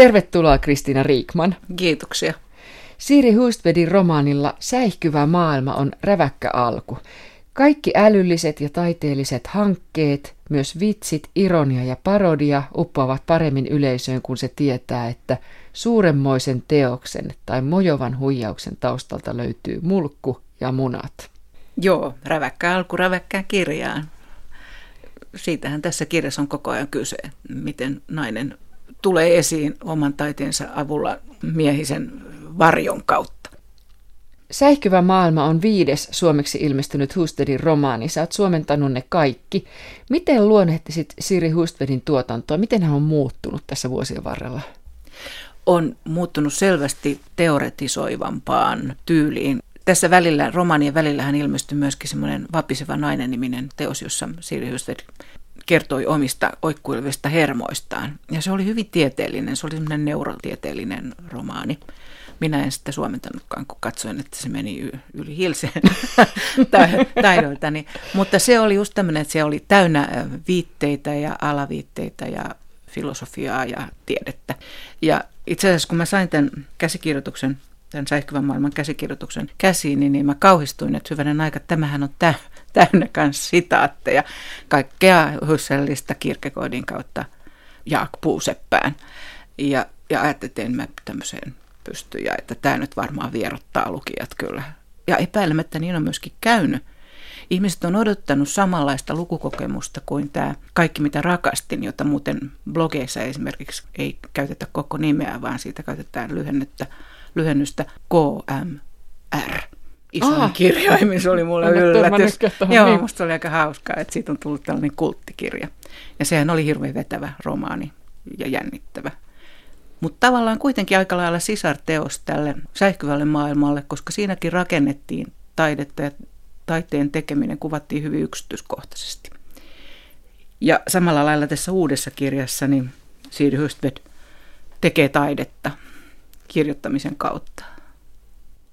Tervetuloa Kristiina Riikman. Kiitoksia. Siiri Hustvedin romaanilla Säihkyvä maailma on räväkkä alku. Kaikki älylliset ja taiteelliset hankkeet, myös vitsit, ironia ja parodia uppoavat paremmin yleisöön, kun se tietää, että suuremmoisen teoksen tai mojovan huijauksen taustalta löytyy mulkku ja munat. Joo, räväkkä alku räväkkään kirjaan. Siitähän tässä kirjassa on koko ajan kyse, miten nainen tulee esiin oman taiteensa avulla miehisen varjon kautta. Säihkyvä maailma on viides suomeksi ilmestynyt Hustedin romaani. Sä oot suomentanut ne kaikki. Miten luonnehtisit Siri Hustvedin tuotantoa? Miten hän on muuttunut tässä vuosien varrella? On muuttunut selvästi teoretisoivampaan tyyliin. Tässä välillä, romaanien välillä hän ilmestyi myöskin semmoinen Vapiseva nainen-niminen teos, jossa Siri Husted kertoi omista oikkuilevista hermoistaan. Ja se oli hyvin tieteellinen, se oli semmoinen neurotieteellinen romaani. Minä en sitä suomentanutkaan, kun katsoin, että se meni yli hilseen taidoiltani. Mutta se oli just tämmöinen, että se oli täynnä viitteitä ja alaviitteitä ja filosofiaa ja tiedettä. Ja itse asiassa kun mä sain tämän käsikirjoituksen, tämän säihkyvän maailman käsikirjoituksen käsiin, niin, niin mä kauhistuin, että hyvänen aika, tämähän on tä, täynnä myös sitaatteja, kaikkea Husserlista Kierkegaardin kautta Jaak Puuseppään. Ja, ja ajattelin, että en mä tämmöiseen pysty ja että tämä nyt varmaan vierottaa lukijat kyllä. Ja epäilemättä niin on myöskin käynyt. Ihmiset on odottanut samanlaista lukukokemusta kuin tämä Kaikki mitä rakastin, jota muuten blogeissa esimerkiksi ei käytetä koko nimeä, vaan siitä käytetään lyhennettä, lyhennystä KMR. Isoin ah, kirjaimin, se oli mulle yllätys. Joo, niin. musta oli aika hauskaa, että siitä on tullut tällainen kulttikirja. Ja sehän oli hirveän vetävä romaani ja jännittävä. Mutta tavallaan kuitenkin aika lailla sisarteos tälle säihkyvälle maailmalle, koska siinäkin rakennettiin taidetta ja taiteen tekeminen kuvattiin hyvin yksityiskohtaisesti. Ja samalla lailla tässä uudessa kirjassa niin Siiri Hystved tekee taidetta kirjoittamisen kautta.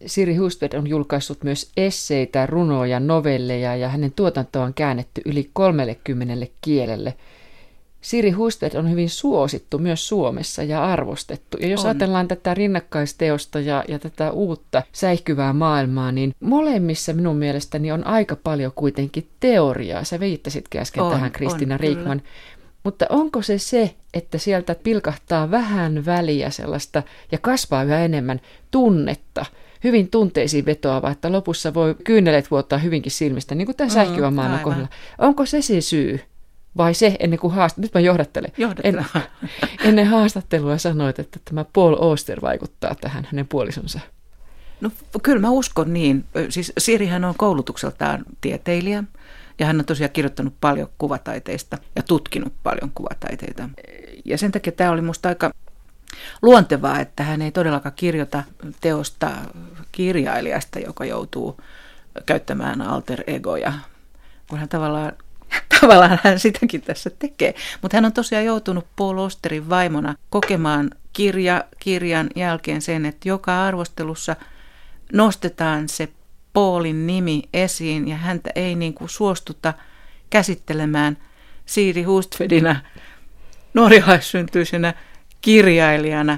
Siri Husted on julkaissut myös esseitä, runoja, novelleja ja hänen tuotantoaan on käännetty yli 30 kielelle – Siri Husted on hyvin suosittu myös Suomessa ja arvostettu. Ja jos on. ajatellaan tätä rinnakkaisteosta ja, ja tätä uutta säihkyvää maailmaa, niin molemmissa minun mielestäni on aika paljon kuitenkin teoriaa. Sä viittasitkin äsken on, tähän Kristina Riikman. Mutta onko se se, että sieltä pilkahtaa vähän väliä sellaista ja kasvaa yhä enemmän tunnetta, hyvin tunteisiin vetoava, että lopussa voi kyynelet vuottaa hyvinkin silmistä, niin kuin tämä mm, maailman kohdalla. Onko se se syy? Vai se ennen kuin haastattelua, nyt mä johdattelen. En, ennen haastattelua sanoit, että tämä Paul Oster vaikuttaa tähän hänen puolisonsa. No kyllä mä uskon niin. Siis Sirihän on koulutukseltaan tieteilijä ja hän on tosiaan kirjoittanut paljon kuvataiteista ja tutkinut paljon kuvataiteita. Ja sen takia tämä oli musta aika luontevaa, että hän ei todellakaan kirjoita teosta kirjailijasta, joka joutuu käyttämään alter egoja, kun hän tavallaan tavallaan hän sitäkin tässä tekee. Mutta hän on tosiaan joutunut Paul Osterin vaimona kokemaan kirja kirjan jälkeen sen, että joka arvostelussa nostetaan se Paulin nimi esiin ja häntä ei niin kuin suostuta käsittelemään Siiri Hustvedina norjalaissyntyisenä kirjailijana,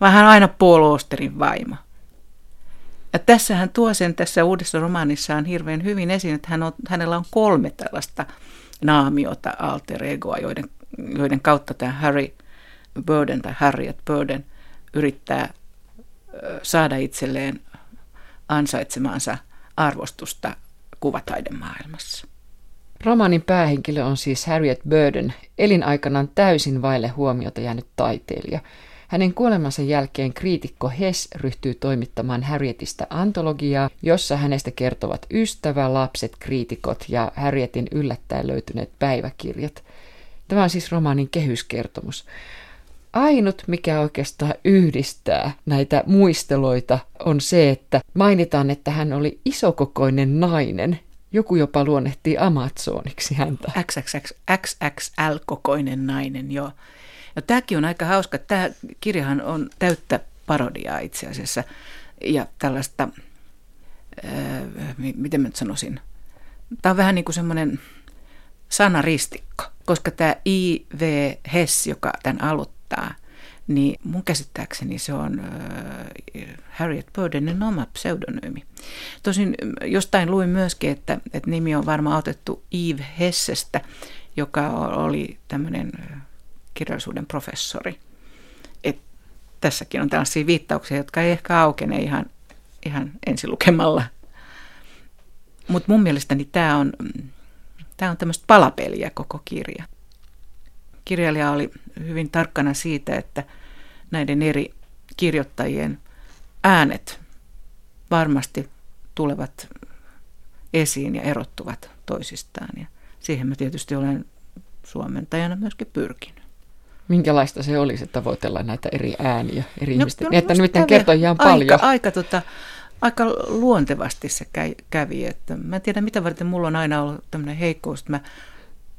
vaan hän aina Paul Osterin vaimo. Ja tässä hän tuo sen tässä uudessa romaanissaan hirveän hyvin esiin, että hän on, hänellä on kolme tällaista naamiota, alter egoa, joiden, joiden kautta tämä Harry Burden tai Harriet Burden yrittää saada itselleen ansaitsemaansa arvostusta kuvataidemaailmassa. Romanin päähenkilö on siis Harriet Burden, elinaikanaan täysin vaille huomiota jäänyt taiteilija – hänen kuolemansa jälkeen kriitikko Hess ryhtyy toimittamaan Harrietista antologiaa, jossa hänestä kertovat ystävä, lapset, kriitikot ja Harrietin yllättäen löytyneet päiväkirjat. Tämä on siis romaanin kehyskertomus. Ainut, mikä oikeastaan yhdistää näitä muisteloita, on se, että mainitaan, että hän oli isokokoinen nainen. Joku jopa luonnehtii Amazoniksi häntä. XXL-kokoinen nainen, joo. No tämäkin on aika hauska. Tämä kirjahan on täyttä parodiaa itse asiassa ja tällaista, ää, miten mä nyt sanoisin, tämä on vähän niin kuin semmoinen sanaristikko, koska tämä I.V. Hess, joka tämän aloittaa, niin mun käsittääkseni se on Harriet Burdenin oma pseudonyymi. Tosin jostain luin myöskin, että, että nimi on varmaan otettu Eve Hessestä, joka oli tämmöinen kirjallisuuden professori. Et tässäkin on tällaisia viittauksia, jotka ei ehkä aukene ihan, ihan ensilukemalla. Mutta mun mielestäni tämä on, tää on tämmöistä palapeliä koko kirja. Kirjailija oli hyvin tarkkana siitä, että näiden eri kirjoittajien äänet varmasti tulevat esiin ja erottuvat toisistaan. Ja siihen mä tietysti olen suomentajana myöskin pyrkinyt. Minkälaista se olisi tavoitella näitä eri ääniä eri no, ihmisten? No, että nimittäin kertoo ihan paljon. Aika, aika, tota, aika luontevasti se kävi. Että mä en tiedä, mitä varten mulla on aina ollut tämmöinen heikkous, että mä,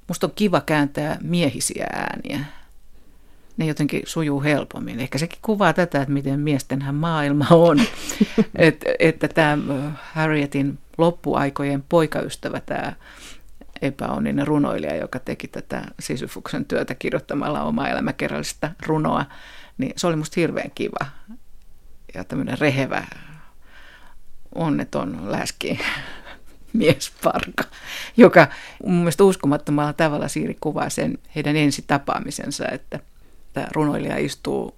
musta on kiva kääntää miehisiä ääniä. Ne jotenkin sujuu helpommin. Ehkä sekin kuvaa tätä, että miten miestenhän maailma on. Et, että tämä Harrietin loppuaikojen poikaystävä, tämä epäonninen runoilija, joka teki tätä Sisyfuksen työtä kirjoittamalla omaa elämäkerrallista runoa, niin se oli musta hirveän kiva ja tämmöinen rehevä, onneton läski miesparka, joka mun mielestä uskomattomalla tavalla Siiri kuvaa sen heidän ensi tapaamisensa, että tämä runoilija istuu,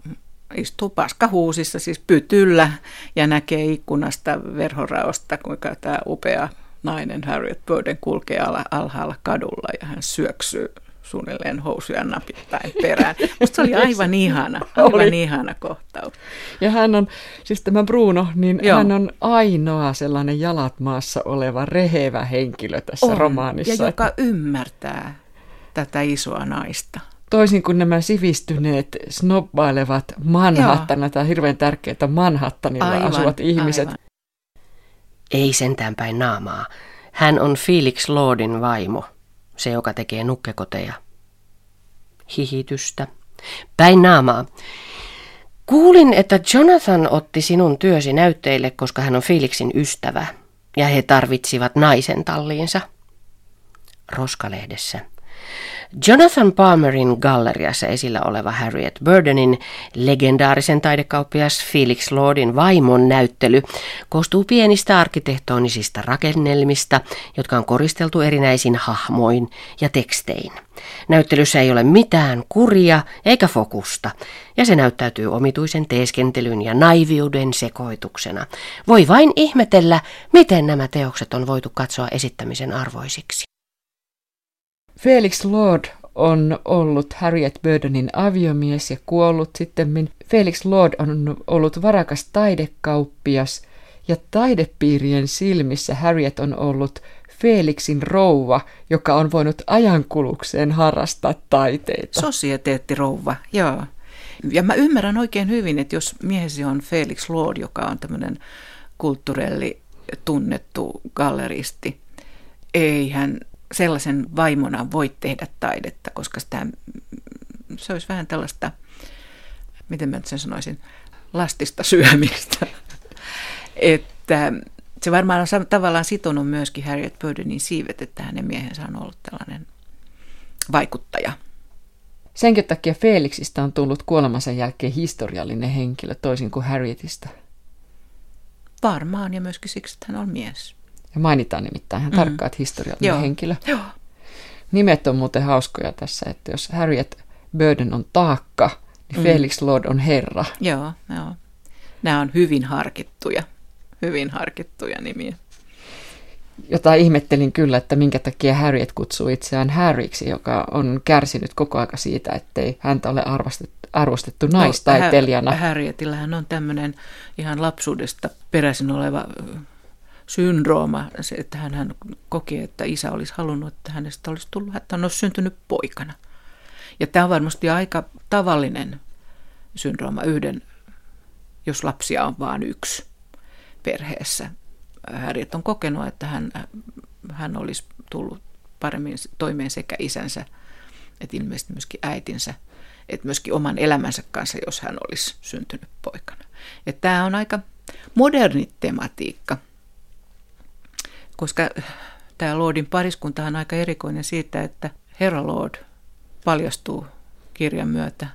istuu paskahuusissa, siis pytyllä ja näkee ikkunasta verhoraosta, kuinka tämä upea nainen Harriet Burden kulkee alhaalla kadulla ja hän syöksyy suunnilleen housuja napittain perään. Musta se oli aivan ihana, aivan oli. ihana kohtaus. Ja hän on, siis tämä Bruno, niin Joo. hän on ainoa sellainen jalat maassa oleva rehevä henkilö tässä on, romaanissa. Ja joka ymmärtää tätä isoa naista. Toisin kuin nämä sivistyneet, snobbailevat Manhattan, tai hirveän tärkeitä Manhattanilla aivan, asuvat ihmiset. Aivan. Ei sentään päin naamaa. Hän on Felix Lordin vaimo, se joka tekee nukkekoteja. Hihitystä. Päin naamaa. Kuulin, että Jonathan otti sinun työsi näytteille, koska hän on Felixin ystävä, ja he tarvitsivat naisen talliinsa. Roskalehdessä. Jonathan Palmerin galleriassa esillä oleva Harriet Burdenin legendaarisen taidekauppias Felix Lordin vaimon näyttely koostuu pienistä arkkitehtonisista rakennelmista, jotka on koristeltu erinäisin hahmoin ja tekstein. Näyttelyssä ei ole mitään kuria eikä fokusta, ja se näyttäytyy omituisen teeskentelyn ja naiviuden sekoituksena. Voi vain ihmetellä, miten nämä teokset on voitu katsoa esittämisen arvoisiksi. Felix Lord on ollut Harriet Burdenin aviomies ja kuollut sitten. Felix Lord on ollut varakas taidekauppias ja taidepiirien silmissä Harriet on ollut Felixin rouva, joka on voinut ajankulukseen harrastaa taiteita. Sosieteettirouva, joo. Ja mä ymmärrän oikein hyvin, että jos miehesi on Felix Lord, joka on tämmöinen kulttuurelli tunnettu galleristi, ei hän sellaisen vaimona voi tehdä taidetta, koska sitä, se olisi vähän tällaista, miten mä sen sanoisin, lastista syömistä. että se varmaan on tavallaan sitonut myöskin Harriet Burdenin siivet, että hänen miehensä on ollut tällainen vaikuttaja. Senkin takia Felixistä on tullut kuolemansa jälkeen historiallinen henkilö toisin kuin Harrietista. Varmaan ja myöskin siksi, että hän on mies. Ja mainitaan nimittäin ihan mm. tarkkaan, että historiallinen Joo. henkilö. Joo. Nimet on muuten hauskoja tässä, että jos Harriet Burden on taakka, niin mm. Felix Lord on herra. Joo, joo. Nämä on hyvin harkittuja, hyvin harkittuja nimiä. Jota ihmettelin kyllä, että minkä takia Harriet kutsuu itseään Harryksi, joka on kärsinyt koko aika siitä, ettei häntä ole arvostettu, arvostettu naistaiteilijana. No, Harrietillähän on tämmöinen ihan lapsuudesta peräisin oleva syndrooma, se, että hän, koki, että isä olisi halunnut, että hänestä olisi tullut, että hän olisi syntynyt poikana. Ja tämä on varmasti aika tavallinen syndrooma yhden, jos lapsia on vain yksi perheessä. Harriet on kokenut, että hän, hän olisi tullut paremmin toimeen sekä isänsä että ilmeisesti myöskin äitinsä, että myöskin oman elämänsä kanssa, jos hän olisi syntynyt poikana. Että tämä on aika moderni tematiikka – koska tämä Lordin pariskunta on aika erikoinen siitä, että Herra Lord paljastuu kirjan myötä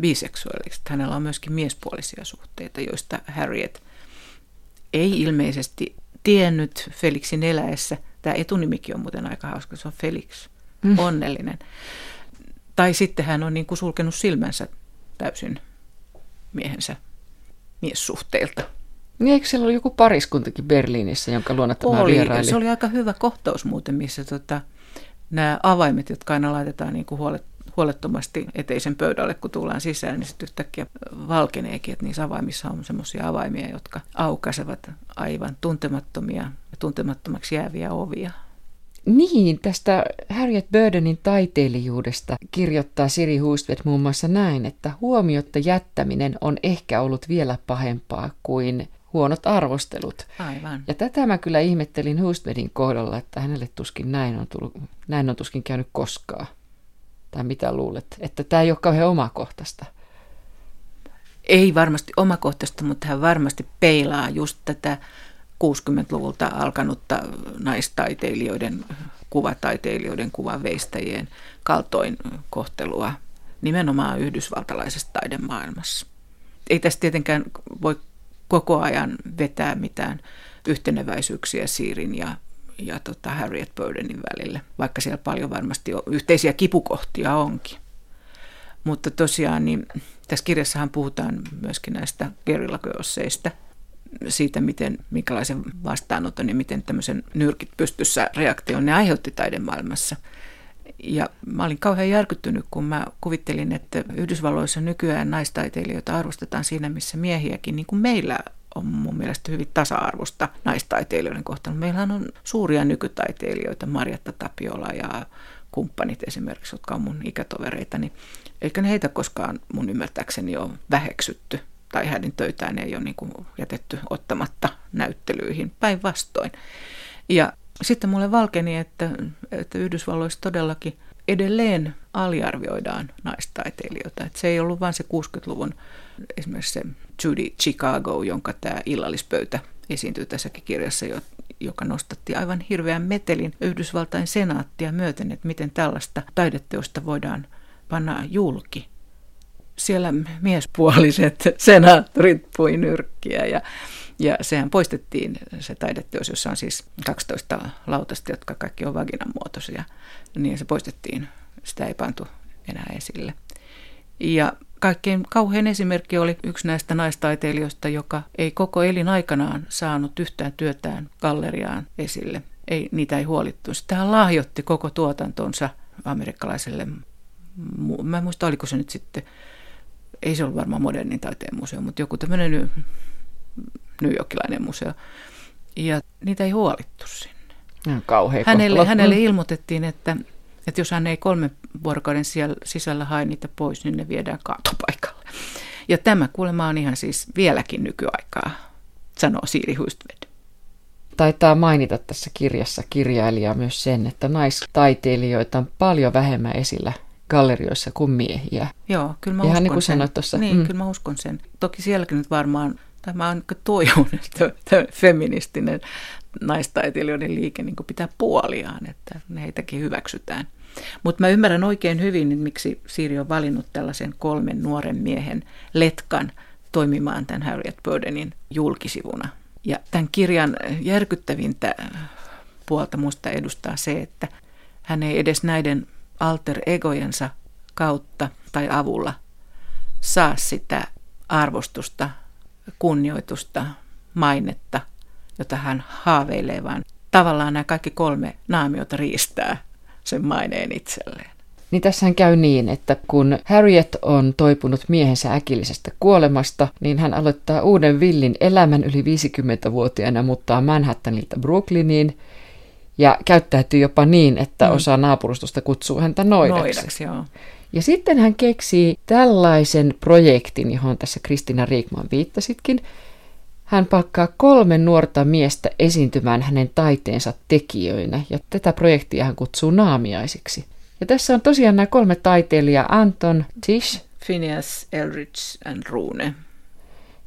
biseksuaaliksi. Hänellä on myöskin miespuolisia suhteita, joista Harriet ei ilmeisesti tiennyt Felixin eläessä. Tämä etunimikin on muuten aika hauska, se on Felix, mm. onnellinen. Tai sitten hän on niin kuin sulkenut silmänsä täysin miehensä miessuhteilta. Niin eikö siellä ole joku pariskuntakin Berliinissä, jonka luona tämä oli, vieraili? Se oli aika hyvä kohtaus muuten, missä tota, nämä avaimet, jotka aina laitetaan niin kuin huolet, huolettomasti eteisen pöydälle, kun tullaan sisään, niin sitten yhtäkkiä valkeneekin, että niissä avaimissa on semmoisia avaimia, jotka aukaisevat aivan tuntemattomia ja tuntemattomaksi jääviä ovia. Niin, tästä Harriet Burdenin taiteilijuudesta kirjoittaa Siri Hustvedt muun muassa näin, että huomiotta jättäminen on ehkä ollut vielä pahempaa kuin huonot arvostelut. Aivan. Ja tätä mä kyllä ihmettelin Hustvedin kohdalla, että hänelle tuskin näin on, tullut, näin on tuskin käynyt koskaan. Tai mitä luulet? Että tämä ei ole kauhean omakohtaista. Ei varmasti omakohtaista, mutta hän varmasti peilaa just tätä 60-luvulta alkanutta naistaiteilijoiden, kuvataiteilijoiden, kuvanveistäjien kaltoin kohtelua nimenomaan yhdysvaltalaisessa taidemaailmassa. Ei tässä tietenkään voi koko ajan vetää mitään yhteneväisyyksiä Siirin ja, ja tota Harriet Burdenin välille, vaikka siellä paljon varmasti on, yhteisiä kipukohtia onkin. Mutta tosiaan niin tässä kirjassahan puhutaan myöskin näistä gerillaköosseista, siitä, miten, minkälaisen vastaanoton ja miten tämmöisen nyrkit pystyssä reaktion ne aiheutti taidemaailmassa. Ja mä olin kauhean järkyttynyt, kun mä kuvittelin, että Yhdysvalloissa nykyään naistaiteilijoita arvostetaan siinä, missä miehiäkin, niin kuin meillä on mun mielestä hyvin tasa-arvosta naistaiteilijoiden kohtalo. Meillä on suuria nykytaiteilijoita, Marjatta Tapiola ja kumppanit esimerkiksi, jotka on mun ikätovereita, niin eikä ne heitä koskaan mun ymmärtääkseni ole väheksytty tai hänen töitään ei ole niin jätetty ottamatta näyttelyihin, päinvastoin. Ja sitten mulle valkeni, että, että Yhdysvalloissa todellakin edelleen aliarvioidaan naistaiteilijoita. Että se ei ollut vain se 60-luvun esimerkiksi se Judy Chicago, jonka tämä illallispöytä esiintyy tässäkin kirjassa, joka nostatti aivan hirveän metelin Yhdysvaltain senaattia myöten, että miten tällaista taideteosta voidaan panna julki. Siellä miespuoliset senaattorit pui nyrkkiä ja ja sehän poistettiin se taideteos, jossa on siis 12 lautasta, jotka kaikki on vaginan muotoisia. Niin se poistettiin, sitä ei pantu enää esille. Ja kaikkein kauhein esimerkki oli yksi näistä naistaiteilijoista, joka ei koko elin aikanaan saanut yhtään työtään galleriaan esille. Ei, niitä ei huolittu. Sitten hän lahjoitti koko tuotantonsa amerikkalaiselle, mä en muista oliko se nyt sitten, ei se ollut varmaan modernin taiteen museo, mutta joku tämmöinen New Yorkilainen museo. Ja niitä ei huolittu sinne. kauhea hänelle, hänelle ilmoitettiin, että, että jos hän ei kolme vuorokauden sisällä hae niitä pois, niin ne viedään kaatopaikalle. Ja tämä kuulemma on ihan siis vieläkin nykyaikaa, sanoo Siiri Huistved. Taitaa mainita tässä kirjassa kirjailija myös sen, että naistaiteilijoita on paljon vähemmän esillä gallerioissa kuin miehiä. Joo, kyllä mä Ihan uskon niin kuin sen. sanoit tuossa. Niin, mm. kyllä mä uskon sen. Toki sielläkin nyt varmaan tai mä oon toivon, että tämä feministinen naistaiteilijoiden liike niin pitää puoliaan, että heitäkin hyväksytään. Mutta mä ymmärrän oikein hyvin, että miksi Siiri on valinnut tällaisen kolmen nuoren miehen letkan toimimaan tämän Harriet Burdenin julkisivuna. Ja tämän kirjan järkyttävintä puolta musta edustaa se, että hän ei edes näiden alter egojensa kautta tai avulla saa sitä arvostusta, kunnioitusta, mainetta, jota hän haaveilee, vaan tavallaan nämä kaikki kolme naamiota riistää sen maineen itselleen. Niin tässähän käy niin, että kun Harriet on toipunut miehensä äkillisestä kuolemasta, niin hän aloittaa uuden villin elämän yli 50-vuotiaana, mutta Manhattanilta Brooklyniin ja käyttäytyy jopa niin, että mm. osa naapurustosta kutsuu häntä noidaksi. Noidaksi, joo. Ja sitten hän keksii tällaisen projektin, johon tässä Kristina Riikman viittasitkin. Hän palkkaa kolme nuorta miestä esiintymään hänen taiteensa tekijöinä, ja tätä projektia hän kutsuu naamiaisiksi. Ja tässä on tosiaan nämä kolme taiteilijaa, Anton, Tish, Phineas, Elrich and Rune.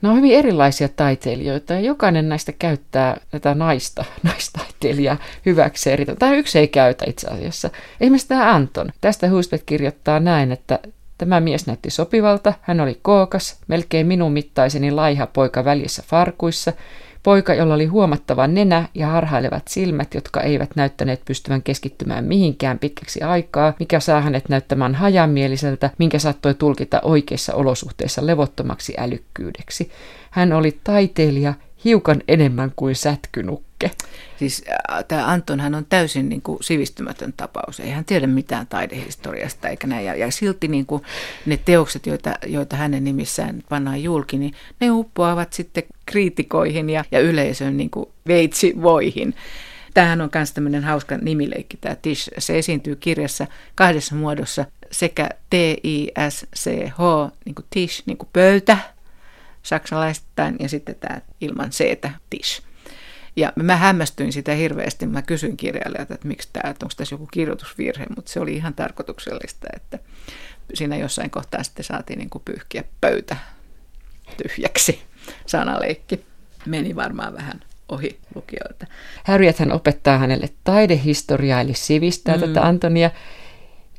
Ne on hyvin erilaisia taiteilijoita ja jokainen näistä käyttää tätä naista, naistaiteilijaa hyväkseen. Tai yksi ei käytä itse asiassa. Esimerkiksi tämä Anton. Tästä Husbeth kirjoittaa näin, että Tämä mies näytti sopivalta, hän oli kookas, melkein minun mittaiseni laiha poika väljissä farkuissa, poika, jolla oli huomattava nenä ja harhailevat silmät, jotka eivät näyttäneet pystyvän keskittymään mihinkään pitkäksi aikaa, mikä saa hänet näyttämään hajamieliseltä, minkä saattoi tulkita oikeissa olosuhteissa levottomaksi älykkyydeksi. Hän oli taiteilija hiukan enemmän kuin sätkynukke. Siis äh, tämä Anton hän on täysin niin kuin sivistymätön tapaus. Ei hän tiedä mitään taidehistoriasta eikä näin. Ja, ja silti niin kuin ne teokset, joita, joita hänen nimissään pannaan julki, niin ne uppoavat sitten kriitikoihin ja, ja yleisön niin kuin veitsivoihin. Tämähän on myös tämmöinen hauska nimileikki, tämä Tish. Se esiintyy kirjassa kahdessa muodossa, sekä T-I-S-C-H, niin kuin Tish, niin kuin pöytä, saksalaistain, ja sitten tämä ilman C-tä, Tish. Ja mä hämmästyin sitä hirveästi. Mä kysyin kirjailijalta, että miksi tämä, että onko tässä joku kirjoitusvirhe, mutta se oli ihan tarkoituksellista, että siinä jossain kohtaa sitten saatiin niin kuin pyyhkiä pöytä tyhjäksi. Sanaleikki meni varmaan vähän ohi lukijoilta. Harriet hän opettaa hänelle taidehistoriaa, eli sivistää mm. tätä Antonia.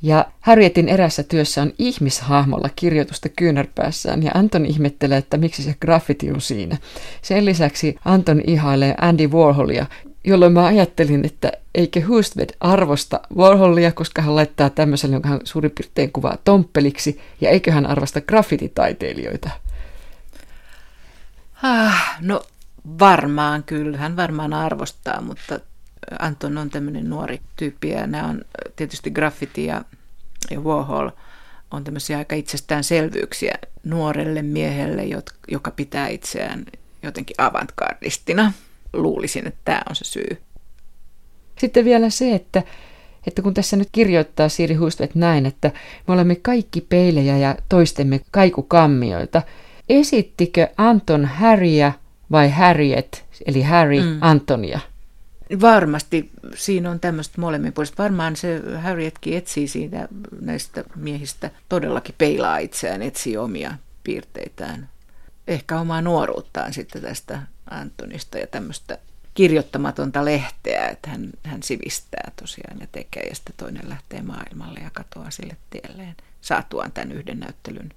Ja Harrietin erässä työssä on ihmishahmolla kirjoitusta kyynärpäässään ja Anton ihmettelee, että miksi se graffiti on siinä. Sen lisäksi Anton ihailee Andy Warholia, jolloin mä ajattelin, että eikö Hustved arvosta Warholia, koska hän laittaa tämmöisen, jonka hän suurin piirtein kuvaa tomppeliksi, ja eikö hän arvosta graffititaiteilijoita? Ah, no varmaan kyllä, hän varmaan arvostaa, mutta Anton on tämmöinen nuori tyyppi ja nämä on tietysti graffiti ja, ja Warhol on tämmöisiä aika itsestäänselvyyksiä nuorelle miehelle, joka pitää itseään jotenkin avantgardistina. Luulisin, että tämä on se syy. Sitten vielä se, että, että kun tässä nyt kirjoittaa Siiri Hustvedt näin, että me olemme kaikki peilejä ja toistemme kaikukammioita, esittikö Anton Harryä vai Harriet, eli Harry mm. Antonia? Varmasti siinä on tämmöistä molemminpuolista. Varmaan se Harrietkin etsii siitä näistä miehistä todellakin peilaa itseään, etsii omia piirteitään. Ehkä omaa nuoruuttaan sitten tästä Antonista ja tämmöistä kirjoittamatonta lehteä, että hän, hän sivistää tosiaan ja tekee ja sitten toinen lähtee maailmalle ja katoaa sille tielleen saatuaan tämän yhden näyttelyn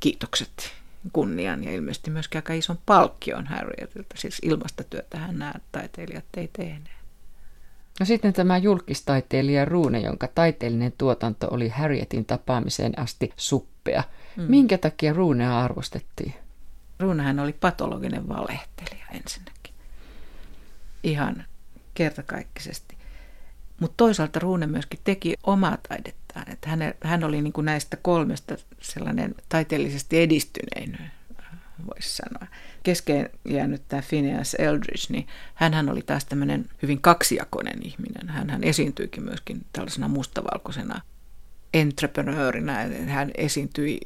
kiitokset kunnian ja ilmeisesti myöskin aika ison palkkion Harrietilta. Siis ilmasta työtähän nämä taiteilijat ei tehneet. No sitten tämä julkistaiteilija Ruune, jonka taiteellinen tuotanto oli Harrietin tapaamiseen asti suppea. Mm. Minkä takia Ruunea arvostettiin? Ruunehän oli patologinen valehtelija ensinnäkin. Ihan kertakaikkisesti. Mutta toisaalta Ruune myöskin teki omaa taidettaan. Että hän, hän oli niin kuin näistä kolmesta sellainen taiteellisesti edistynein, voisi sanoa. Keskeen jäänyt tämä Phineas Eldridge, niin hän oli taas tämmöinen hyvin kaksijakoinen ihminen. Hän esiintyikin myöskin tällaisena mustavalkoisena entrepreneurinä. Hän esiintyi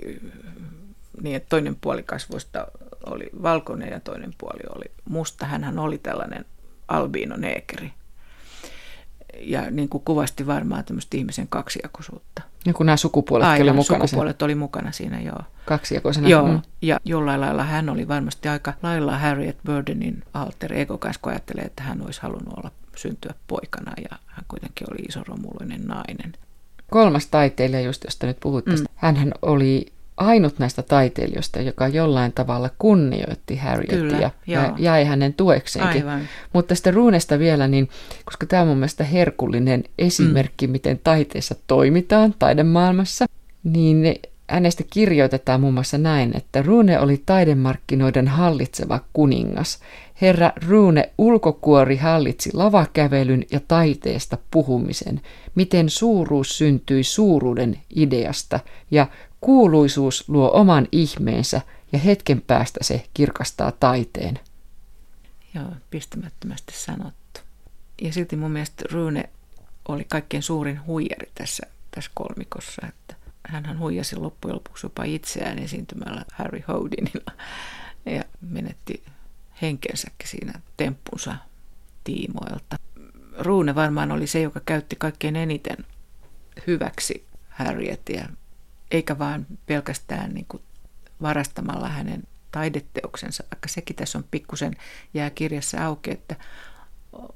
niin, että toinen puoli kasvoista oli valkoinen ja toinen puoli oli musta. Hän oli tällainen albiino neekeri ja niin kuin kuvasti varmaan tämmöistä ihmisen kaksijakoisuutta. Ja kun nämä sukupuolet Aivan, oli mukana. sukupuolet sen. oli mukana siinä, joo. Kaksijakoisena. Joo, mm. ja jollain lailla hän oli varmasti aika lailla Harriet Burdenin alter ego kanssa, kun ajattelee, että hän olisi halunnut olla syntyä poikana ja hän kuitenkin oli isoromuloinen nainen. Kolmas taiteilija, just josta nyt puhut, mm. hän oli ainut näistä taiteilijoista, joka jollain tavalla kunnioitti Harrietia ja jäi hänen tuekseenkin. Aivan. Mutta sitten Ruunesta vielä, niin, koska tämä on mun mielestä herkullinen esimerkki, mm. miten taiteessa toimitaan taidemaailmassa, niin hänestä kirjoitetaan muun muassa näin, että Rune oli taidemarkkinoiden hallitseva kuningas. Herra Rune ulkokuori hallitsi lavakävelyn ja taiteesta puhumisen, miten suuruus syntyi suuruuden ideasta ja Kuuluisuus luo oman ihmeensä ja hetken päästä se kirkastaa taiteen. Joo, pistämättömästi sanottu. Ja silti mun mielestä Rune oli kaikkein suurin huijari tässä, tässä kolmikossa, että hän huijasi loppujen lopuksi jopa itseään esiintymällä Harry Houdinilla ja menetti henkensäkin siinä temppunsa tiimoilta. Ruune varmaan oli se, joka käytti kaikkein eniten hyväksi Harrietia eikä vaan pelkästään niin kuin varastamalla hänen taideteoksensa, vaikka sekin tässä on pikkusen jää kirjassa auki, että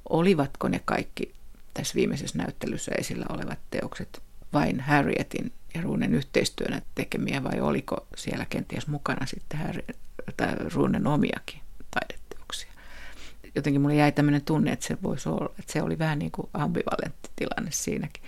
olivatko ne kaikki tässä viimeisessä näyttelyssä esillä olevat teokset vain Harrietin ja Ruunen yhteistyönä tekemiä vai oliko siellä kenties mukana sitten Harry, tai Ruunen omiakin taideteoksia. Jotenkin mulle jäi tämmöinen tunne, että se voisi olla, että se oli vähän niin kuin ambivalentti tilanne siinäkin.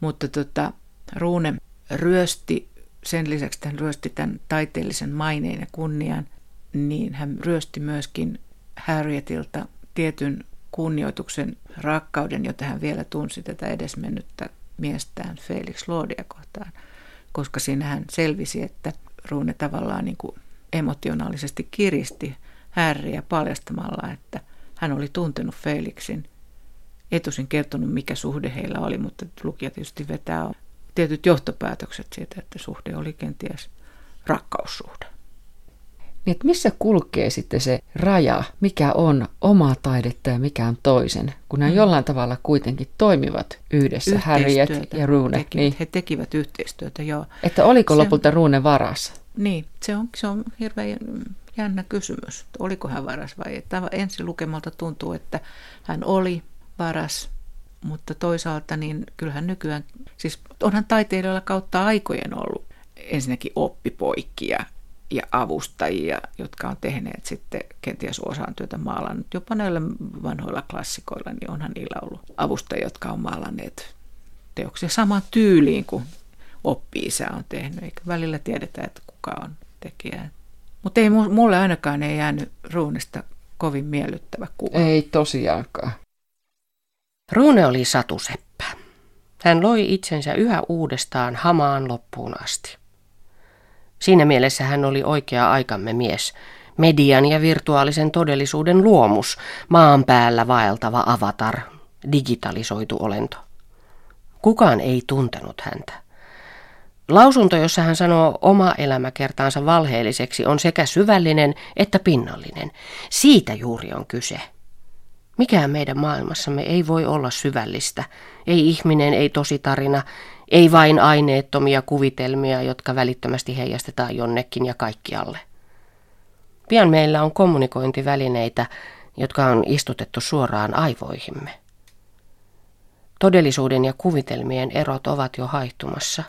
Mutta tota, Ruune ryösti, sen lisäksi hän ryösti tämän taiteellisen maineen ja kunnian, niin hän ryösti myöskin Harrietilta tietyn kunnioituksen rakkauden, jota hän vielä tunsi tätä edesmennyttä miestään Felix Lordia kohtaan, koska siinä hän selvisi, että Ruune tavallaan niin kuin emotionaalisesti kiristi Harryä paljastamalla, että hän oli tuntenut Felixin, etusin kertonut mikä suhde heillä oli, mutta lukija tietysti vetää tietyt johtopäätökset siitä, että suhde oli kenties rakkaussuhde. Niin, että missä kulkee sitten se raja, mikä on omaa taidetta ja mikä on toisen, kun nämä mm. jollain tavalla kuitenkin toimivat yhdessä, Harriet ja Rune. Tekivät, niin. He tekivät yhteistyötä, joo. Että oliko se lopulta Rune varas? Niin, se on, se on hirveän jännä kysymys. Oliko hän varas vai ei? Ensi lukemalta tuntuu, että hän oli varas, mutta toisaalta niin kyllähän nykyään, siis onhan taiteilijoilla kautta aikojen ollut ensinnäkin oppipoikkia ja avustajia, jotka on tehneet sitten kenties osan työtä maalannut. Jopa näillä vanhoilla klassikoilla, niin onhan niillä ollut avustajia, jotka on maalanneet teoksia samaan tyyliin kuin oppi-isä on tehnyt, eikä välillä tiedetä, että kuka on tekijä. Mutta ei mulle ainakaan ei jäänyt ruunista kovin miellyttävä kuva. Ei tosiaankaan. Ruune oli satuseppä. Hän loi itsensä yhä uudestaan hamaan loppuun asti. Siinä mielessä hän oli oikea aikamme mies, median ja virtuaalisen todellisuuden luomus, maan päällä vaeltava avatar, digitalisoitu olento. Kukaan ei tuntenut häntä. Lausunto, jossa hän sanoo oma elämäkertaansa valheelliseksi, on sekä syvällinen että pinnallinen. Siitä juuri on kyse. Mikään meidän maailmassamme ei voi olla syvällistä. Ei ihminen, ei tositarina, ei vain aineettomia kuvitelmia, jotka välittömästi heijastetaan jonnekin ja kaikkialle. Pian meillä on kommunikointivälineitä, jotka on istutettu suoraan aivoihimme. Todellisuuden ja kuvitelmien erot ovat jo haihtumassa.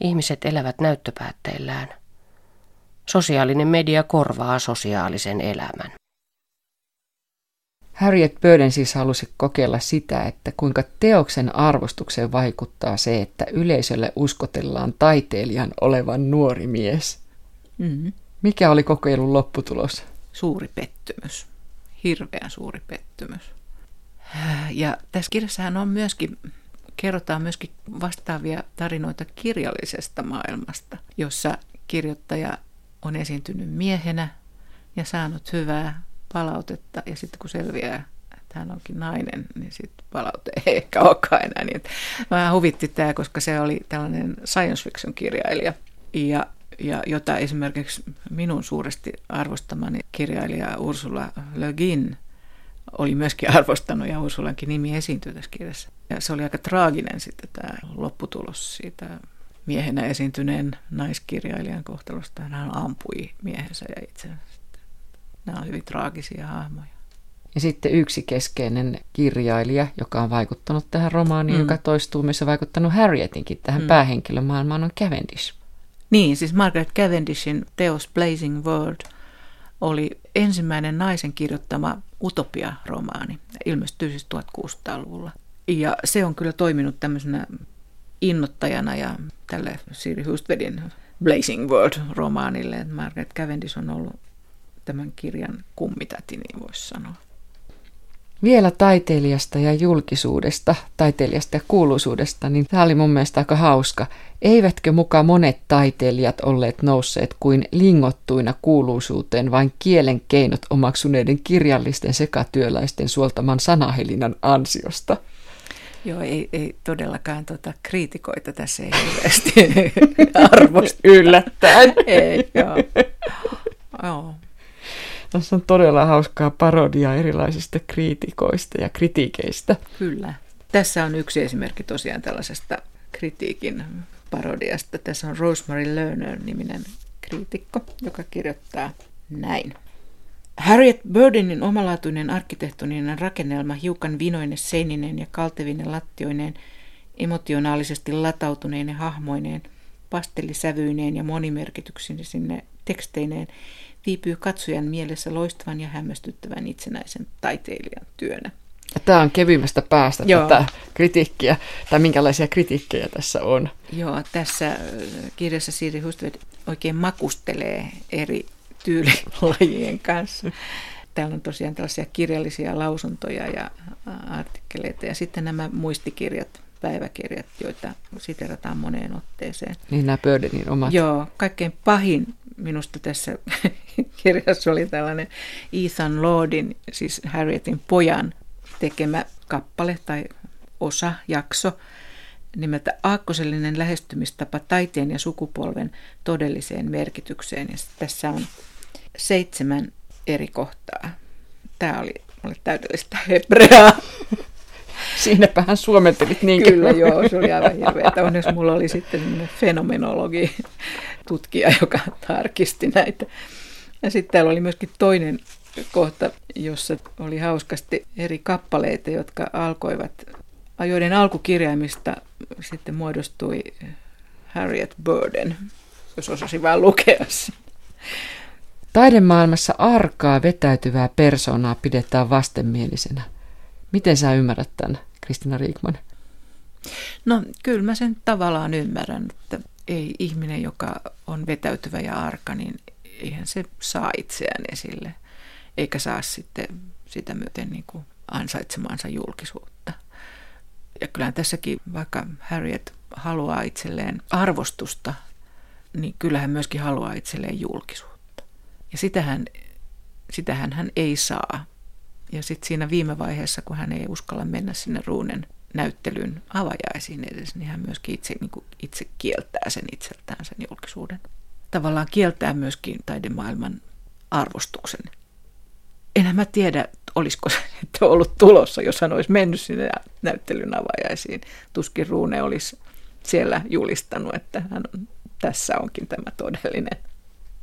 Ihmiset elävät näyttöpäätteillään. Sosiaalinen media korvaa sosiaalisen elämän. Harriet Burden siis halusi kokeilla sitä, että kuinka teoksen arvostukseen vaikuttaa se, että yleisölle uskotellaan taiteilijan olevan nuori mies. Mm-hmm. Mikä oli kokeilun lopputulos? Suuri pettymys. Hirveän suuri pettymys. Ja tässä kirjassahan on myöskin, kerrotaan myöskin vastaavia tarinoita kirjallisesta maailmasta, jossa kirjoittaja on esiintynyt miehenä ja saanut hyvää palautetta ja sitten kun selviää, että hän onkin nainen, niin sitten palaute ei ehkä olekaan enää niin. Vähän huvitti tämä, koska se oli tällainen science fiction kirjailija ja, ja jota esimerkiksi minun suuresti arvostamani kirjailija Ursula Le Guin oli myöskin arvostanut ja Ursulankin nimi esiintyy tässä kirjassa. Ja se oli aika traaginen sitten tämä lopputulos siitä miehenä esiintyneen naiskirjailijan kohtalosta. Hän ampui miehensä ja itsensä. Nämä on hyvin traagisia hahmoja. Ja sitten yksi keskeinen kirjailija, joka on vaikuttanut tähän romaaniin, mm. joka toistuu myös vaikuttanut Harrietinkin tähän mm. päähenkilömaailmaan, on Cavendish. Niin, siis Margaret Cavendishin teos Blazing World oli ensimmäinen naisen kirjoittama utopia-romaani. Ilmestyi siis 1600-luvulla. Ja se on kyllä toiminut tämmöisenä innottajana ja tälle Siri Hustvedin Blazing World-romaanille. Margaret Cavendish on ollut tämän kirjan kummitäti, niin voisi sanoa. Vielä taiteilijasta ja julkisuudesta, taiteilijasta ja kuuluisuudesta, niin tämä oli mun mielestä aika hauska. Eivätkö muka monet taiteilijat olleet nousseet kuin lingottuina kuuluisuuteen vain kielen keinot omaksuneiden kirjallisten sekatyöläisten suoltaman sanahelinan ansiosta? Joo, ei, ei todellakaan tuota, kriitikoita tässä ei hirveästi arvosta. Yllättäen. ei, joo. joo. Tässä on todella hauskaa parodia erilaisista kriitikoista ja kritiikeistä. Kyllä. Tässä on yksi esimerkki tosiaan tällaisesta kritiikin parodiasta. Tässä on Rosemary Lerner-niminen kriitikko, joka kirjoittaa näin. Harriet Burdenin omalaatuinen arkkitehtoninen rakennelma, hiukan vinoinen seininen ja kaltevinen lattioineen, emotionaalisesti latautuneen hahmoineen, pastellisävyineen ja monimerkityksinne teksteineen viipyy katsojan mielessä loistavan ja hämmästyttävän itsenäisen taiteilijan työnä. Tämä on kevyimmästä päästä Joo. tätä kritiikkiä, tai minkälaisia kritiikkejä tässä on. Joo, tässä äh, kirjassa Siiri Hustved oikein makustelee eri tyylilajien kanssa. Täällä on tosiaan tällaisia kirjallisia lausuntoja ja artikkeleita ja sitten nämä muistikirjat, päiväkirjat, joita siterataan moneen otteeseen. Niin nämä Burdenin omat. Joo, kaikkein pahin minusta tässä kirjassa oli tällainen Ethan Lordin, siis Harrietin pojan tekemä kappale tai osa, jakso, nimeltä Aakkosellinen lähestymistapa taiteen ja sukupolven todelliseen merkitykseen. Ja tässä on seitsemän eri kohtaa. Tämä oli oli täydellistä hebreaa. Siinäpähän suomentelit niin Kyllä joo, se oli aivan hirveä. Onneksi mulla oli sitten fenomenologi tutkija, joka tarkisti näitä. Ja sitten täällä oli myöskin toinen kohta, jossa oli hauskasti eri kappaleita, jotka alkoivat, joiden alkukirjaimista sitten muodostui Harriet Burden, jos osasi vain lukea sen. Taidemaailmassa arkaa vetäytyvää persoonaa pidetään vastenmielisenä. Miten sä ymmärrät tämän, Kristina Riikman? No kyllä mä sen tavallaan ymmärrän, että ei ihminen, joka on vetäytyvä ja arka, niin eihän se saa itseään esille, eikä saa sitten sitä myöten niin kuin ansaitsemaansa julkisuutta. Ja kyllähän tässäkin, vaikka Harriet haluaa itselleen arvostusta, niin kyllähän myöskin haluaa itselleen julkisuutta. Ja sitähän, sitähän hän ei saa. Ja sitten siinä viime vaiheessa, kun hän ei uskalla mennä sinne ruunen näyttelyn avajaisiin edes, niin hän myöskin itse, niin kuin itse kieltää sen itseltään sen julkisuuden. Tavallaan kieltää myöskin taidemaailman arvostuksen. Enhän mä tiedä, olisiko se että ollut tulossa, jos hän olisi mennyt sinne näyttelyn avajaisiin. Tuskin Ruune olisi siellä julistanut, että hän on, tässä onkin tämä todellinen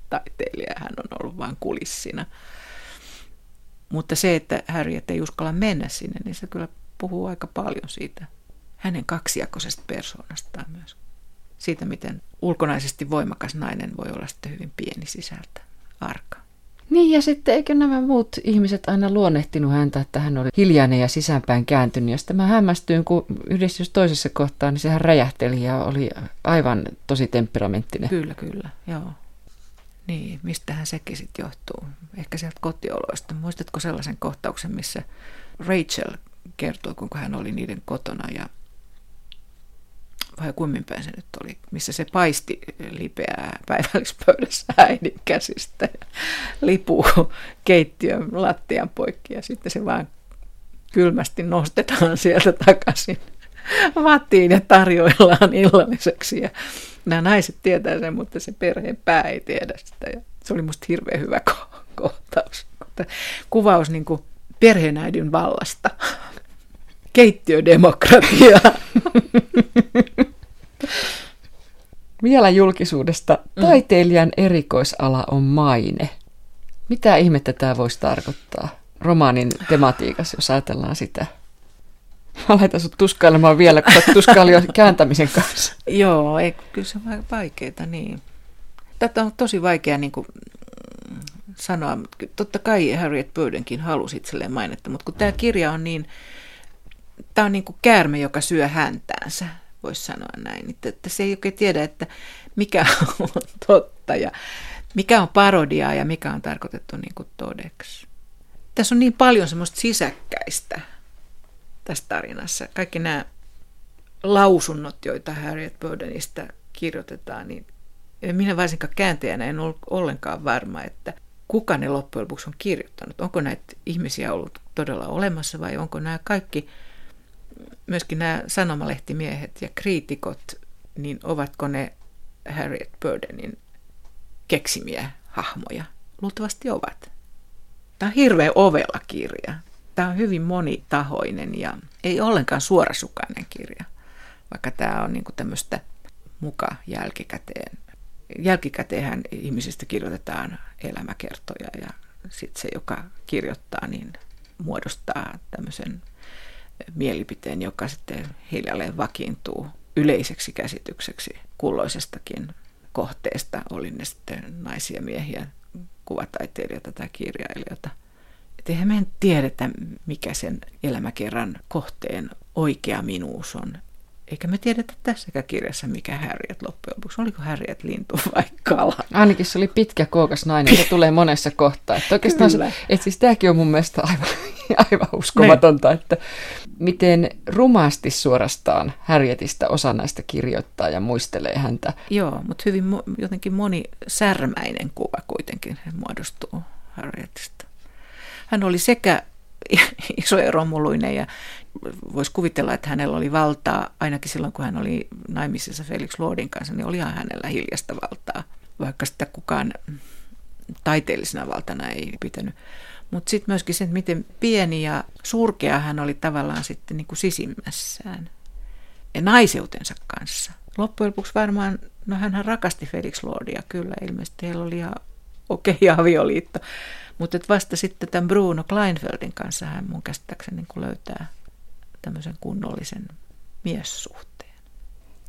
taiteilija. Hän on ollut vain kulissina. Mutta se, että Harriet ei uskalla mennä sinne, niin se kyllä puhuu aika paljon siitä hänen kaksijakoisesta persoonastaan myös. Siitä, miten ulkonaisesti voimakas nainen voi olla sitten hyvin pieni sisältä, arka. Niin ja sitten eikö nämä muut ihmiset aina luonnehtinut häntä, että hän oli hiljainen ja sisäänpäin kääntynyt. Ja sitten mä hämmästyin, kun yhdessä jos toisessa kohtaa, niin sehän räjähteli ja oli aivan tosi temperamenttinen. Kyllä, kyllä, joo. Niin, mistähän sekin sitten johtuu? Ehkä sieltä kotioloista. Muistatko sellaisen kohtauksen, missä Rachel kertoi, kuinka hän oli niiden kotona ja vai kumminpäin se nyt oli, missä se paisti lipeää päivällispöydässä äidin käsistä ja lipuu keittiön lattian poikki ja sitten se vaan kylmästi nostetaan sieltä takaisin vattiin ja tarjoillaan illalliseksi ja nämä naiset tietää sen, mutta se perheen pää ei tiedä sitä ja se oli musta hirveän hyvä kohtaus. Kuvaus niin kuin perheenäidin vallasta. Keittiödemokratia. Vielä julkisuudesta. Mm. Taiteilijan erikoisala on maine. Mitä ihmettä tämä voisi tarkoittaa romaanin tematiikassa, jos ajatellaan sitä? Mä laitan sut tuskailemaan vielä, kun sä tuskaili jo kääntämisen kanssa. Joo, ei, kyllä se on vaikeaa, niin. Tätä on tosi vaikea niin kuin, sanoa. Totta kai Harriet Burdenkin halusi itselleen mainetta, mutta kun tämä kirja on niin, tämä on niin kuin käärme, joka syö häntäänsä, voisi sanoa näin. Että, että se ei oikein tiedä, että mikä on totta ja mikä on parodiaa ja mikä on tarkoitettu niin kuin todeksi. Tässä on niin paljon semmoista sisäkkäistä tässä tarinassa. Kaikki nämä lausunnot, joita Harriet Burdenista kirjoitetaan, niin minä varsinkaan kääntäjänä en ollut ollenkaan varma, että kuka ne loppujen lopuksi on kirjoittanut. Onko näitä ihmisiä ollut todella olemassa vai onko nämä kaikki, myöskin nämä sanomalehtimiehet ja kriitikot, niin ovatko ne Harriet Burdenin keksimiä hahmoja? Luultavasti ovat. Tämä on hirveän ovella kirja. Tämä on hyvin monitahoinen ja ei ollenkaan suorasukainen kirja, vaikka tämä on niin tämmöistä muka jälkikäteen jälkikäteenhän ihmisistä kirjoitetaan elämäkertoja ja sitten se, joka kirjoittaa, niin muodostaa tämmöisen mielipiteen, joka sitten hiljalleen vakiintuu yleiseksi käsitykseksi kulloisestakin kohteesta, oli ne sitten naisia, miehiä, kuvataiteilijoita tai kirjailijoita. Et eihän me en tiedetä, mikä sen elämäkerran kohteen oikea minuus on. Eikä me tiedetä tässäkään kirjassa, mikä Harriet loppujen lopuksi. Oliko Harriet lintu vai kala? Ainakin se oli pitkä, kookas nainen, se tulee monessa kohtaa. Että oikeastaan se, että siis tämäkin on mun mielestä aivan, aivan uskomatonta, että miten rumasti suorastaan Harrietista osa näistä kirjoittaa ja muistelee häntä. Joo, mutta hyvin jotenkin moni särmäinen kuva kuitenkin muodostuu Harrietista. Hän oli sekä iso romuluinen ja voisi kuvitella, että hänellä oli valtaa, ainakin silloin kun hän oli naimisissa Felix Lordin kanssa, niin olihan hänellä hiljasta valtaa, vaikka sitä kukaan taiteellisena valtana ei pitänyt. Mutta sitten myöskin se, miten pieni ja surkea hän oli tavallaan sitten niin kuin sisimmässään ja naiseutensa kanssa. Loppujen lopuksi varmaan, no hän rakasti Felix Lordia kyllä, ilmeisesti heillä oli ihan okei okay, avioliitto. Mutta vasta sitten tämän Bruno Kleinfeldin kanssa hän mun käsittääkseni niin löytää tämmöisen kunnollisen miessuhteen.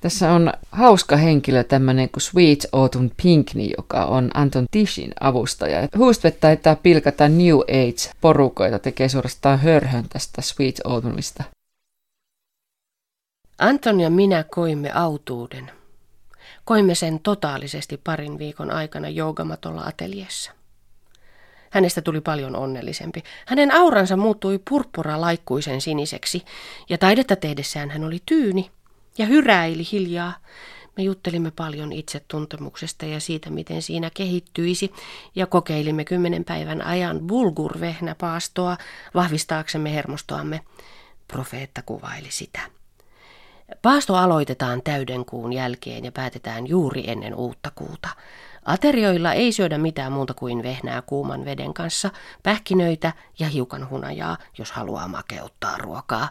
Tässä on hauska henkilö, tämmöinen kuin Sweet Autumn Pinkney, joka on Anton Tishin avustaja. Huustvet taitaa pilkata New Age-porukoita, tekee suorastaan hörhön tästä Sweet Autumnista. Anton ja minä koimme autuuden. Koimme sen totaalisesti parin viikon aikana joogamatolla ateliessa. Hänestä tuli paljon onnellisempi. Hänen auransa muuttui purppura laikkuisen siniseksi, ja taidetta tehdessään hän oli tyyni ja hyräili hiljaa. Me juttelimme paljon itsetuntemuksesta ja siitä, miten siinä kehittyisi, ja kokeilimme kymmenen päivän ajan bulgurvehnäpaastoa vahvistaaksemme hermostoamme. Profeetta kuvaili sitä. Paasto aloitetaan täyden kuun jälkeen ja päätetään juuri ennen uutta kuuta. Aterioilla ei syödä mitään muuta kuin vehnää kuuman veden kanssa, pähkinöitä ja hiukan hunajaa, jos haluaa makeuttaa ruokaa.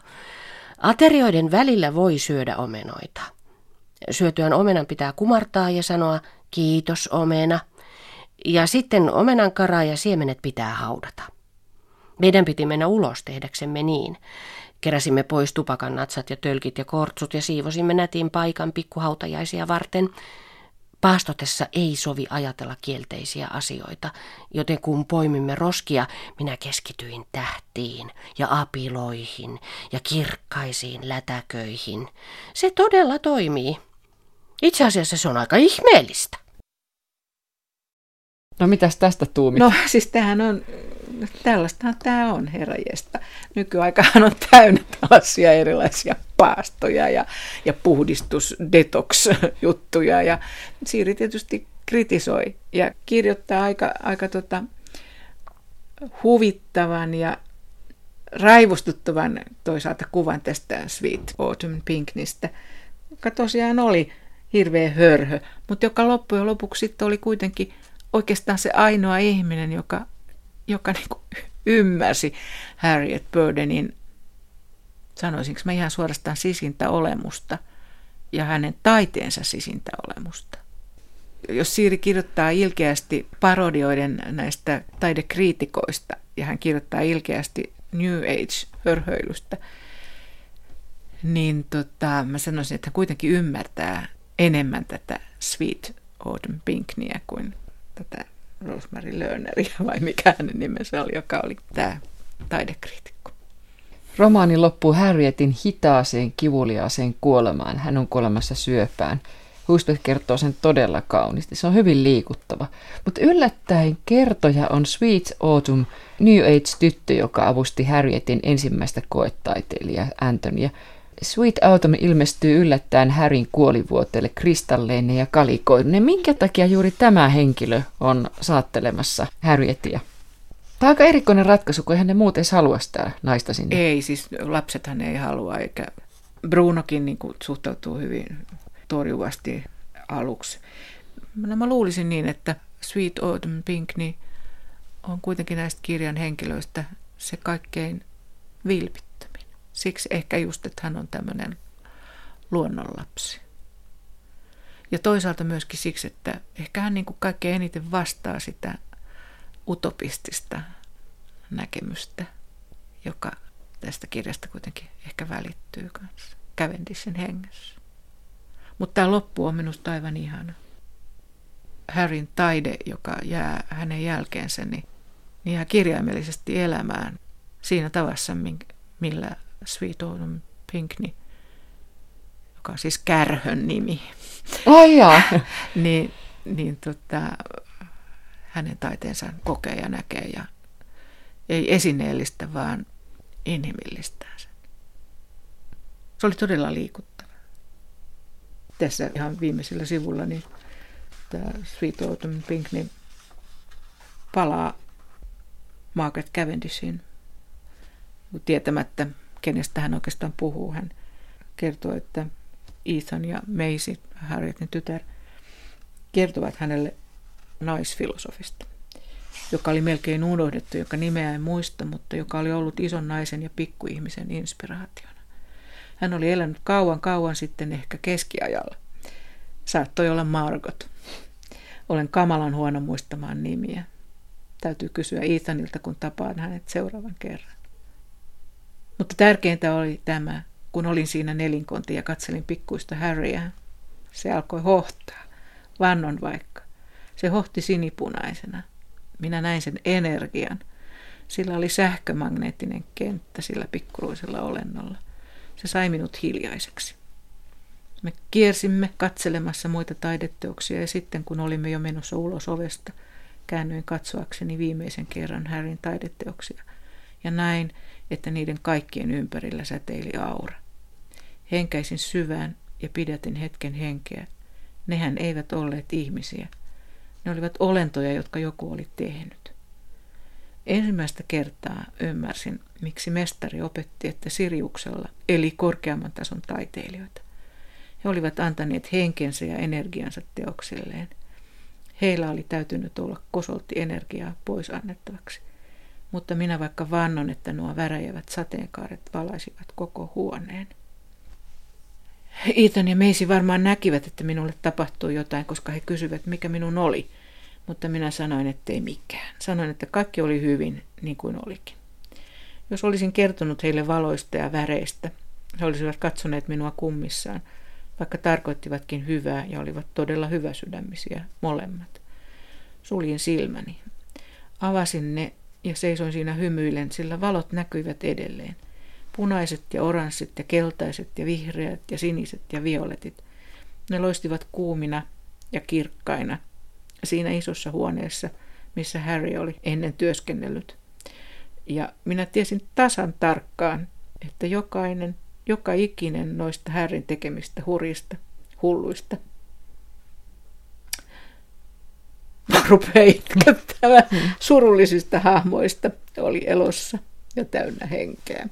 Aterioiden välillä voi syödä omenoita. Syötyään omenan pitää kumartaa ja sanoa kiitos omena. Ja sitten omenan karaa ja siemenet pitää haudata. Meidän piti mennä ulos tehdäksemme niin. Keräsimme pois tupakan natsat ja tölkit ja kortsut ja siivosimme nätin paikan pikkuhautajaisia varten – Paastotessa ei sovi ajatella kielteisiä asioita, joten kun poimimme roskia, minä keskityin tähtiin ja apiloihin ja kirkkaisiin lätäköihin. Se todella toimii. Itse asiassa se on aika ihmeellistä. No mitäs tästä tuumit? No siis tämähän on, tällaistahan tämä on herrajesta. Nykyaikahan on täynnä tällaisia erilaisia paastoja ja, ja puhdistus, detox-juttuja. Ja Siiri tietysti kritisoi ja kirjoittaa aika, aika tota, huvittavan ja raivostuttavan toisaalta kuvan tästä Sweet Autumn Pinknistä, joka tosiaan oli hirveä hörhö, mutta joka loppujen lopuksi sitten oli kuitenkin oikeastaan se ainoa ihminen, joka, joka niin ymmärsi Harriet Burdenin sanoisinko mä ihan suorastaan sisintä olemusta ja hänen taiteensa sisintä olemusta. Jos Siiri kirjoittaa ilkeästi parodioiden näistä taidekriitikoista ja hän kirjoittaa ilkeästi New Age-hörhöilystä, niin tota, mä sanoisin, että hän kuitenkin ymmärtää enemmän tätä Sweet Autumn Pinkniä kuin tätä Rosemary Lerneria, vai mikä hänen nimensä oli, joka oli tämä taidekriitikko. Romaani loppuu Harrietin hitaaseen, kivuliaaseen kuolemaan. Hän on kuolemassa syöpään. Huisbeth kertoo sen todella kauniisti. Se on hyvin liikuttava. Mutta yllättäen kertoja on Sweet Autumn, New Age-tyttö, joka avusti Harrietin ensimmäistä koetaiteilijaa Antonia. Sweet Autumn ilmestyy yllättäen Härin kuolivuoteelle kristalleinen ja kalikoinen. Minkä takia juuri tämä henkilö on saattelemassa Harrietia? Tämä on aika erikoinen ratkaisu, kun eihän ne muut edes halua sitä naista sinne. Ei, siis lapsethan ei halua, eikä Brunokin niin kuin, suhtautuu hyvin torjuvasti aluksi. No, mä luulisin niin, että Sweet Autumn Pink niin on kuitenkin näistä kirjan henkilöistä se kaikkein vilpittömin. Siksi ehkä just, että hän on tämmöinen luonnonlapsi. Ja toisaalta myöskin siksi, että ehkä hän niin kuin kaikkein eniten vastaa sitä utopistista näkemystä, joka tästä kirjasta kuitenkin ehkä välittyy kanssa Cavendishin hengessä. Mutta tämä loppu on minusta aivan ihana. Harryn taide, joka jää hänen jälkeensä, niin, niin jää kirjaimellisesti elämään siinä tavassa, millä Sweet Autumn Pinkney, joka on siis kärhön nimi, oh, niin, niin tota, hänen taiteensa kokee ja näkee ja ei esineellistä, vaan inhimillistää sen. Se oli todella liikuttava. Tässä ihan viimeisellä sivulla niin tämä Sweet Autumn Pink niin palaa Margaret Cavendishin tietämättä, kenestä hän oikeastaan puhuu. Hän kertoo, että Ethan ja Maisie, Harrietin tytär, kertovat hänelle naisfilosofista, joka oli melkein unohdettu, joka nimeä en muista, mutta joka oli ollut ison naisen ja pikkuihmisen inspiraationa. Hän oli elänyt kauan kauan sitten ehkä keskiajalla. Saattoi olla Margot. Olen kamalan huono muistamaan nimiä. Täytyy kysyä Ethanilta, kun tapaan hänet seuraavan kerran. Mutta tärkeintä oli tämä, kun olin siinä nelinkonti ja katselin pikkuista Harryä. Se alkoi hohtaa, vannon vaikka. Se hohti sinipunaisena. Minä näin sen energian. Sillä oli sähkömagneettinen kenttä sillä pikkuruisella olennolla. Se sai minut hiljaiseksi. Me kiersimme katselemassa muita taideteoksia ja sitten kun olimme jo menossa ulos ovesta, käännyin katsoakseni viimeisen kerran Harryn taideteoksia ja näin, että niiden kaikkien ympärillä säteili aura. Henkäisin syvään ja pidätin hetken henkeä. Nehän eivät olleet ihmisiä. Ne olivat olentoja, jotka joku oli tehnyt. Ensimmäistä kertaa ymmärsin, miksi mestari opetti, että Siriuksella eli korkeamman tason taiteilijoita. He olivat antaneet henkensä ja energiansa teoksilleen. Heillä oli täytynyt olla kosolti energiaa pois annettavaksi. Mutta minä vaikka vannon, että nuo väräjävät sateenkaaret valaisivat koko huoneen. Ethan ja Meisi varmaan näkivät, että minulle tapahtui jotain, koska he kysyivät, mikä minun oli. Mutta minä sanoin, että ei mikään. Sanoin, että kaikki oli hyvin, niin kuin olikin. Jos olisin kertonut heille valoista ja väreistä, he olisivat katsoneet minua kummissaan, vaikka tarkoittivatkin hyvää ja olivat todella hyväsydämisiä molemmat. Suljin silmäni. Avasin ne ja seisoin siinä hymyillen, sillä valot näkyivät edelleen. Punaiset ja oranssit ja keltaiset ja vihreät ja siniset ja violetit. Ne loistivat kuumina ja kirkkaina siinä isossa huoneessa, missä Harry oli ennen työskennellyt. Ja minä tiesin tasan tarkkaan, että jokainen, joka ikinen noista Harryn tekemistä hurista, hulluista rupeaa itkettämään surullisista hahmoista oli elossa ja täynnä henkeä.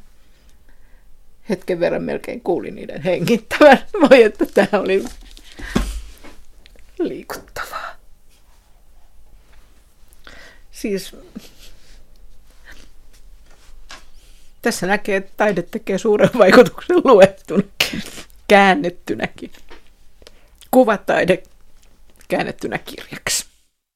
Hetken verran melkein kuulin niiden hengittävän. Voi, että tämä oli liikuttavaa. Siis tässä näkee, että taide tekee suuren vaikutuksen luettuna, käännettynäkin. Kuvataide käännettynä kirjaksi.